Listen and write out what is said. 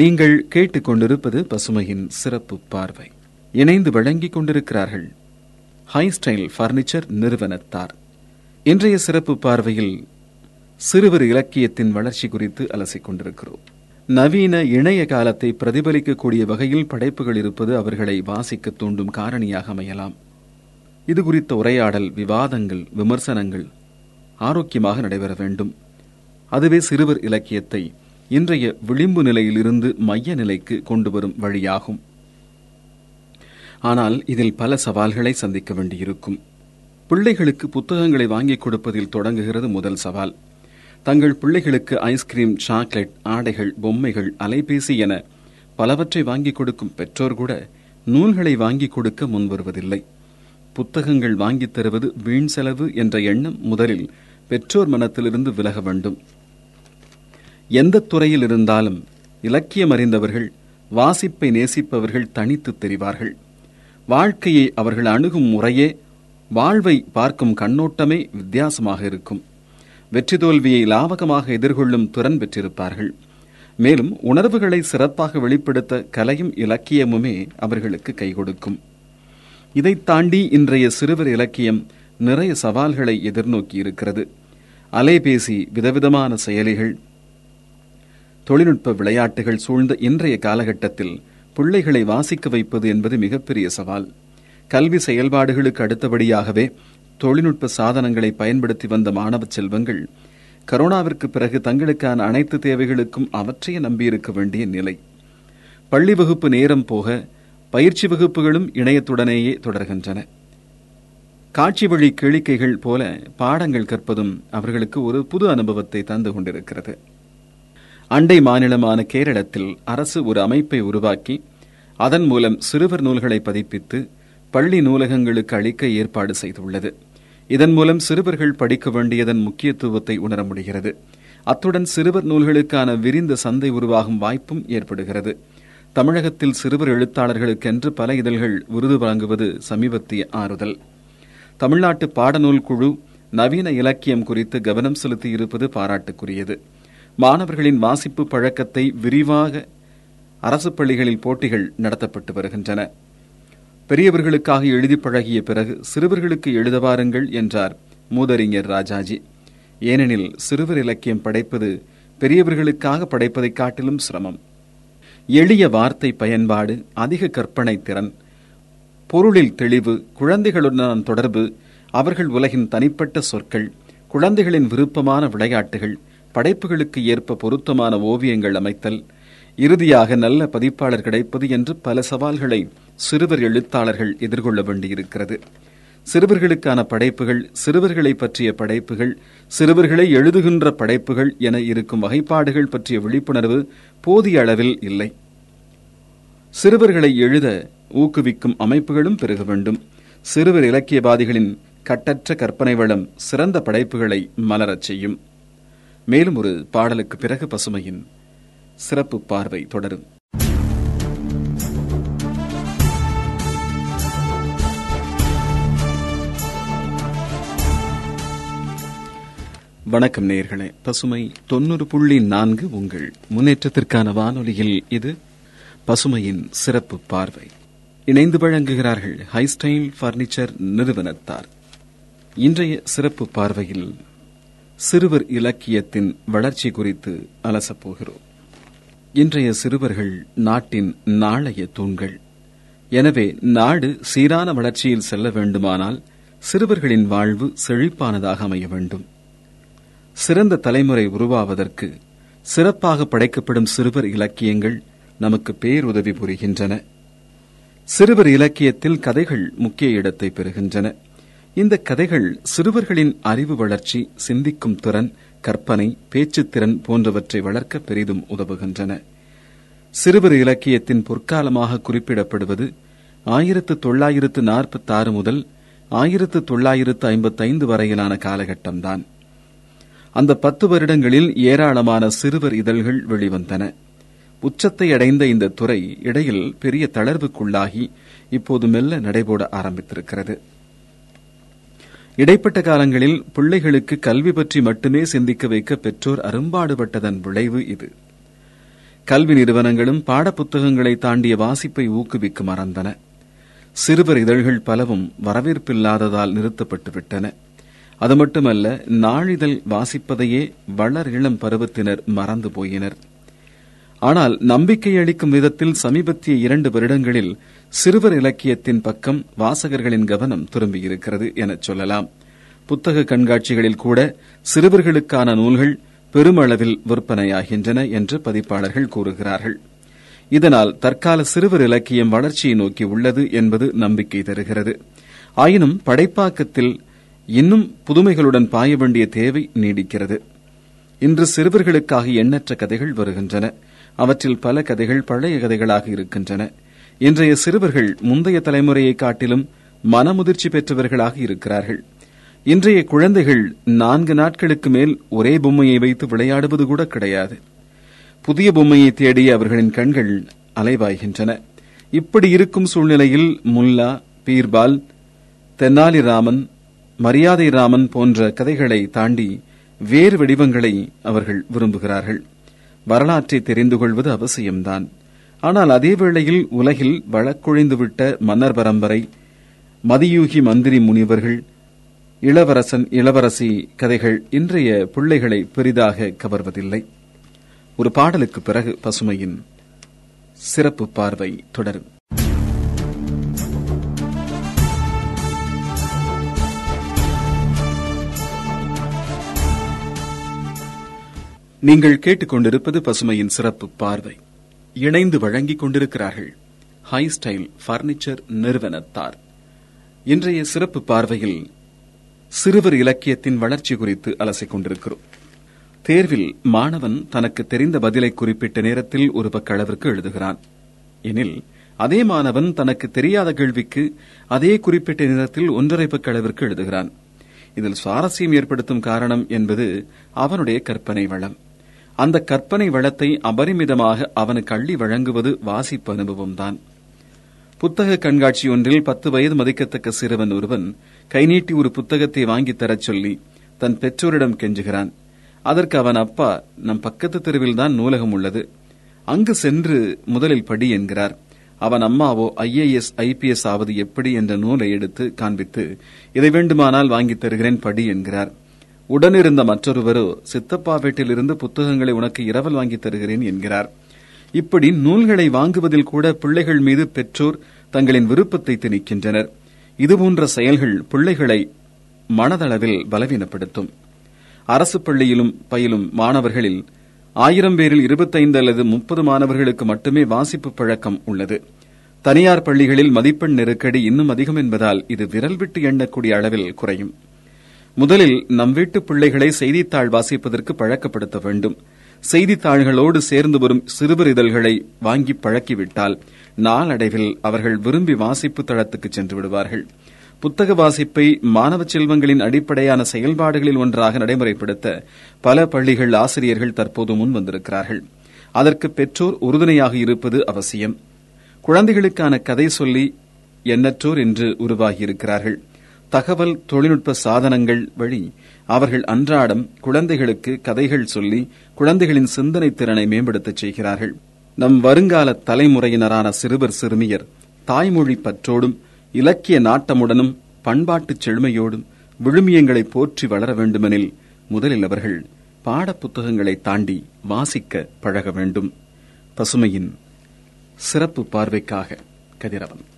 நீங்கள் கேட்டுக்கொண்டிருப்பது பசுமையின் சிறப்பு பார்வை. இணைந்து வழங்கிக் கொண்டிருக்கிறார்கள் ஹை ஸ்டைல் பர்னிச்சர் நிறுவனத்தார். இன்றைய சிறப்பு பார்வையில் சிறுவர் இலக்கியத்தின் வளர்ச்சி குறித்து அலசிக் கொண்டிருக்கிறோம். நவீன இணைய காலத்தை பிரதிபலிக்கக்கூடிய வகையில் படைப்புகள் இருப்பது அவர்களை வாசிக்க தூண்டும் காரணியாக அமையலாம். இது குறித்த உரையாடல் விவாதங்கள் விமர்சனங்கள் ஆரோக்கியமாக நடைபெற வேண்டும். அதுவே சிறுவர் இலக்கியத்தை இன்றைய விளிம்பு நிலையிலிருந்து மைய நிலைக்கு கொண்டு வரும் வழியாகும். ஆனால் இதில் பல சவால்களை சந்திக்க வேண்டியிருக்கும். பிள்ளைகளுக்கு புத்தகங்களை வாங்கிக் கொடுப்பதில் தொடங்குகிறது முதல் சவால். தங்கள் பிள்ளைகளுக்கு ஐஸ்கிரீம் சாக்லேட் ஆடைகள் பொம்மைகள் அலைபேசி என பலவற்றை வாங்கிக் கொடுக்கும் பெற்றோர் கூட நூல்களை வாங்கிக் கொடுக்க முன்வருவதில்லை. புத்தகங்கள் வாங்கித் தருவது வீண் செலவு என்ற எண்ணம் முதலில் பெற்றோர் மனத்திலிருந்து விலக வேண்டும். எந்த துறையில் இருந்தாலும் இலக்கியம் அறிந்தவர்கள் வாசிப்பை நேசிப்பவர்கள் தனித்து தெரிவார்கள். வாழ்க்கையை அவர்கள் அணுகும் முறையே வாழ்வை பார்க்கும் கண்ணோட்டமே வித்தியாசமாக இருக்கும். வெற்றி தோல்வியை லாவகமாக எதிர்கொள்ளும் திறன் பெற்றிருப்பார்கள். மேலும் உணர்வுகளை சிறப்பாக வெளிப்படுத்த கலையும் இலக்கியமுமே அவர்களுக்கு கை கொடுக்கும். இதைத் தாண்டி இன்றைய சிறுவர் இலக்கியம் நிறைய சவால்களை எதிர்நோக்கி இருக்கிறது அலைபேசி விதவிதமான செயலிகள் தொழில்நுட்ப விளையாட்டுகள் சூழ்ந்த இன்றைய காலகட்டத்தில் பிள்ளைகளை வாசிக்க வைப்பது என்பது மிகப்பெரிய சவால். கல்வி செயல்பாடுகளுக்கு அடுத்தபடியாகவே தொழில்நுட்ப சாதனங்களை பயன்படுத்தி வந்த மாணவ செல்வங்கள் கரோனாவிற்கு பிறகு தங்களுக்கான அனைத்து தேவைகளுக்கும் அவற்றையே நம்பியிருக்க வேண்டிய நிலை. பள்ளி வகுப்பு நேரம் போக பயிற்சி வகுப்புகளும் இணையத்துடனேயே தொடர்கின்றன. காட்சி வழி கேளிக்கைகள் போல பாடங்கள் கற்பதும் அவர்களுக்கு ஒரு புது அனுபவத்தை தந்து கொண்டிருக்கிறது. அண்டை மாநிலமான கேரளத்தில் அரசு ஒரு அமைப்பை உருவாக்கி அதன் மூலம் சிறுவர் நூல்களை பதிப்பித்து பள்ளி நூலகங்களுக்கு அளிக்க ஏற்பாடு செய்துள்ளது. இதன் மூலம் சிறுவர்கள் படிக்க வேண்டியதன் முக்கியத்துவத்தை உணர முடிகிறது. அத்துடன் சிறுவர் நூல்களுக்கான விரிந்த சந்தை உருவாகும் வாய்ப்பும் ஏற்படுகிறது. தமிழகத்தில் சிறுவர் எழுத்தாளர்களுக்கென்று பல இதழ்கள் விருது வழங்குவது சமீபத்திய ஆறுதல். தமிழ்நாட்டு பாடநூல் குழு நவீன இலக்கியம் குறித்து கவனம் செலுத்தியிருப்பது பாராட்டுக்குரியது. மாணவர்களின் வாசிப்பு பழக்கத்தை விரிவாக அரசு பள்ளிகளில் போட்டிகள் நடத்தப்பட்டு வருகின்றன. பெரியவர்களுக்காக எழுதி பழகிய பிறகு சிறுவர்களுக்கு எழுத வாருங்கள் என்றார் மூதறிஞர் ராஜாஜி. ஏனெனில் சிறுவர் இலக்கியம் படைப்பது பெரியவர்களுக்காக படைப்பதைக் காட்டிலும் சிரமம். எளிய வார்த்தை பயன்பாடு அதிக கற்பனை திறன் பொருளில் தெளிவு குழந்தைகளுடனான தொடர்பு அவர்கள் உலகின் தனிப்பட்ட சொற்கள் குழந்தைகளின் விருப்பமான விளையாட்டுகள் படைப்புகளுக்கு ஏற்ப பொருத்தமான ஓவியங்கள் அமைத்தல் இறுதியாக நல்ல பதிப்பாளர் கிடைப்பது என்று பல சவால்களை சிறுவர் எழுத்தாளர்கள் எதிர்கொள்ள வேண்டியிருக்கிறது. சிறுவர்களுக்கான படைப்புகள் சிறுவர்களை பற்றிய படைப்புகள் சிறுவர்களை எழுதுகின்ற படைப்புகள் என இருக்கும் வகைப்பாடுகள் பற்றிய விழிப்புணர்வு போதிய அளவில் இல்லை. சிறுவர்களை எழுத ஊக்குவிக்கும் அமைப்புகளும் பெருக வேண்டும். சிறுவர் இலக்கியவாதிகளின் கட்டற்ற கற்பனை வளம் சிறந்த படைப்புகளை மலரச் செய்யும். மேலும் ஒரு பாடலுக்கு பிறகு பசுமையின் சிறப்பு பார்வை தொடரும். வணக்கம் நேர்களே. பசுமை தொண்ணூறு புள்ளி நான்கு உங்கள் முன்னேற்றத்திற்கான வானொலியில் இது பசுமையின் சிறப்பு பார்வை. இணைந்து வழங்குகிறார்கள் ஹைஸ்டைல் பர்னிச்சர் நிறுவனத்தார். இன்றைய சிறப்பு பார்வையில் சிறுவர் இலக்கியத்தின் வளர்ச்சி குறித்து அலசப்போகிறோம். இன்றைய சிறுவர்கள் நாட்டின் நாளைய தூண்கள். எனவே நாடு சீரான வளர்ச்சியில் செல்ல வேண்டுமானால் சிறுவர்களின் வாழ்வு செழிப்பானதாக அமைய வேண்டும். சிறந்த தலைமுறை உருவாவதற்கு சிறப்பாக படைக்கப்படும் சிறுவர் இலக்கியங்கள் நமக்கு பேருதவி புரிகின்றன. சிறுவர் இலக்கியத்தில் கதைகள் முக்கிய இடத்தை பெறுகின்றன. இந்த கதைகள் சிறுவர்களின் அறிவு வளர்ச்சி சிந்திக்கும் திறன் கற்பனை பேச்சுத்திறன் போன்றவற்றை வளர்க்க பெரிதும் உதவுகின்றன. சிறுவர் இலக்கியத்தின் பொற்காலமாக குறிப்பிடப்படுவது ஆயிரத்து தொள்ளாயிரத்து நாற்பத்தி ஆறு முதல் ஆயிரத்து தொள்ளாயிரத்து ஐம்பத்தைந்து வரையிலான காலகட்டம்தான். அந்த பத்து வருடங்களில் ஏராளமான சிறுவர் இதழ்கள் வெளிவந்தன. உச்சத்தை அடைந்த இந்த துறை இடையில் பெரிய தளர்வுக்குள்ளாகி இப்போது மெல்ல நடைபோட ஆரம்பித்திருக்கிறது. இடைப்பட்ட காலங்களில் பிள்ளைகளுக்கு கல்வி பற்றி மட்டுமே சிந்திக்க வைக்க பெற்றோர் அரும்பாடுபட்டதன் விளைவு இது. கல்வி நிறுவனங்களும் பாடப்புத்தகங்களை தாண்டிய வாசிப்பை ஊக்குவிக்க மறந்தன. சிறுவர் இதழ்கள் பலவும் வரவேற்பில்லாததால் நிறுத்தப்பட்டுவிட்டன. அது மட்டுமல்ல நாளிதழ் வாசிப்பதையே வளர் இளம் பருவத்தினர் மறந்து போயினர். ஆனால் நம்பிக்கை அளிக்கும் விதத்தில் சமீபத்திய இரண்டு வருடங்களில் சிறுவர் இலக்கியத்தின் பக்கம் வாசகர்களின் கவனம் திரும்பியிருக்கிறது எனச் சொல்லலாம். புத்தக கண்காட்சிகளில் கூட சிறுவர்களுக்கான நூல்கள் பெருமளவில் விற்பனையாகின்றன என்று பதிப்பாளர்கள் கூறுகிறார்கள். இதனால் தற்கால சிறுவர் இலக்கியம் வளர்ச்சியை நோக்கி உள்ளது என்பது நம்பிக்கை தருகிறது. ஆயினும் படைப்பாக்கத்தில் இன்னும் புதுமைகளுடன் பாய வேண்டிய தேவை நீடிக்கிறது. இன்று சிறுவர்களுக்காக எண்ணற்ற கதைகள் வருகின்றன. அவற்றில் பல கதைகள் பழைய கதைகளாக இருக்கின்றன. இன்றைய சிறுவர்கள் முந்தைய தலைமுறையை காட்டிலும் மனமுதிர்ச்சி பெற்றவர்களாக இருக்கிறார்கள். இன்றைய குழந்தைகள் நான்கு நாட்களுக்கு மேல் ஒரே பொம்மையை வைத்து விளையாடுவது கூட கிடையாது. புதிய பொம்மையை தேடி அவர்களின் கண்கள் அலைவாய்கின்றன. இப்படி இருக்கும் சூழ்நிலையில் முல்லா பீர்பால் தென்னாலிராமன் மரியாதை ராமன் போன்ற கதைகளை தாண்டி வேறு வடிவங்களை அவர்கள் விரும்புகிறார்கள். வரலாற்றை தெரிந்து கொள்வது அவசியம்தான். ஆனால் அதே வேளையில் உலகில் வழக்குழைந்துவிட்ட மன்னர் பரம்பரை மதியூகி மந்திரி முனிவர்கள் இளவரசன் இளவரசி கதைகள் இன்றைய பிள்ளைகளை பெரிதாக கவர்வதில்லை. ஒரு பாடலுக்கு பிறகு பசுமையின் சிறப்பு பார்வை தொடரும். நீங்கள் கேட்டுக்கொண்டிருப்பது பசுமையின் சிறப்பு பார்வை. இணைந்து வழங்கிக் கொண்டிருக்கிறார்கள் ஹை ஸ்டைல் பர்னிச்சர் நிறுவனத்தார். இன்றைய சிறப்பு பார்வையில் சிறுவர் இலக்கியத்தின் வளர்ச்சி குறித்து அலசிக் கொண்டிருக்கிறோம். தேர்வில் மாணவன் தனக்கு தெரிந்த பதிலை குறிப்பிட்ட நேரத்தில் ஒரு பக்க அளவிற்கு எழுதுகிறான். எனில் அதே மாணவன் தனக்கு தெரியாத கேள்விக்கு அதே குறிப்பிட்ட நேரத்தில் ஒன்றரை பக்க அளவிற்கு எழுதுகிறான். இதில் சுவாரஸ்யம் ஏற்படுத்தும் காரணம் என்பது அவனுடைய கற்பனை வளம். அந்த கற்பனை வளத்தை அபரிமிதமாக அவனுக்கு அள்ளி வழங்குவது வாசிப்பு அனுபவம்தான் புத்தக கண்காட்சி ஒன்றில் பத்து வயது மதிக்கத்தக்க சிறுவன் ஒருவன் கைநீட்டி ஒரு புத்தகத்தை வாங்கி தரச் சொல்லி தன் பெற்றோரிடம் கெஞ்சுகிறான். அதற்கு அவன் அப்பா நம் பக்கத்து தெருவில்தான் நூலகம் உள்ளது. அங்கு சென்று முதலில் படி என்கிறார். அவன் அம்மாவோ ஐஏஎஸ் ஐபிஎஸ் ஆவது எப்படி? என்ற நூலை எடுத்து காண்பித்து இதை வேண்டுமானால் வாங்கித் தருகிறேன் படி என்கிறார். உடனிருந்த மற்றொருவரோ சித்தப்பா வீட்டிலிருந்து புத்தகங்களை உனக்கு இரவல் வாங்கித் தருகிறேன் என்கிறார். இப்படி நூல்களை வாங்குவதில் கூட பிள்ளைகள் மீது பெற்றோர் தங்களின் விருப்பத்தை திணிக்கின்றனர். இதுபோன்ற செயல்கள் பிள்ளைகளை மனதளவில் பலவீனப்படுத்தும். அரசு பள்ளியிலும் பயிலும் மாணவர்களில் ஆயிரம் பேரில் இருபத்தைந்து அல்லது முப்பது மாணவர்களுக்கு மட்டுமே வாசிப்பு பழக்கம் உள்ளது. தனியார் பள்ளிகளில் மதிப்பெண் நெருக்கடி இன்னும் அதிகம் என்பதால் இது விரல் விட்டு எண்ணக்கூடிய அளவில் குறையும். முதலில் நம் வீட்டு பிள்ளைகளை செய்தித்தாள் வாசிப்பதற்கு பழக்கப்படுத்த வேண்டும். செய்தித்தாள்களோடு சேர்ந்து வரும் சிறுவர் இதழ்களை வாங்கி பழக்கிவிட்டால் நாளடைவில் அவர்கள் விரும்பி வாசிப்பு தளத்துக்கு சென்று விடுவார்கள். புத்தக வாசிப்பை மாணவ செல்வங்களின் அடிப்படையான செயல்பாடுகளில் ஒன்றாக நடைமுறைப்படுத்த பல பள்ளிகள் ஆசிரியர்கள் தற்போது முன் வந்திருக்கிறார்கள். அதற்கு பெற்றோர் உறுதுணையாக இருப்பது அவசியம். குழந்தைகளுக்கான கதை சொல்லி எண்ணற்றோர் என்று உருவாகியிருக்கிறார்கள். தகவல் தொழில்நுட்ப சாதனங்கள் வழி அவர்கள் அன்றாடம் குழந்தைகளுக்கு கதைகள் சொல்லி குழந்தைகளின் சிந்தனை திறனை மேம்படுத்தச் செய்கிறார்கள். நம் வருங்கால தலைமுறையினரான சிறுவர் சிறுமியர் தாய்மொழி பற்றோடும் இலக்கிய நாட்டமுடனும் பண்பாட்டுச் செழுமையோடும் விழுமியங்களை போற்றி வளர வேண்டுமெனில் முதலில் அவர்கள் பாடப்புத்தகங்களை தாண்டி வாசிக்க பழக வேண்டும். பசுமையின் சிறப்பு பார்வைக்காக கதிரவன்.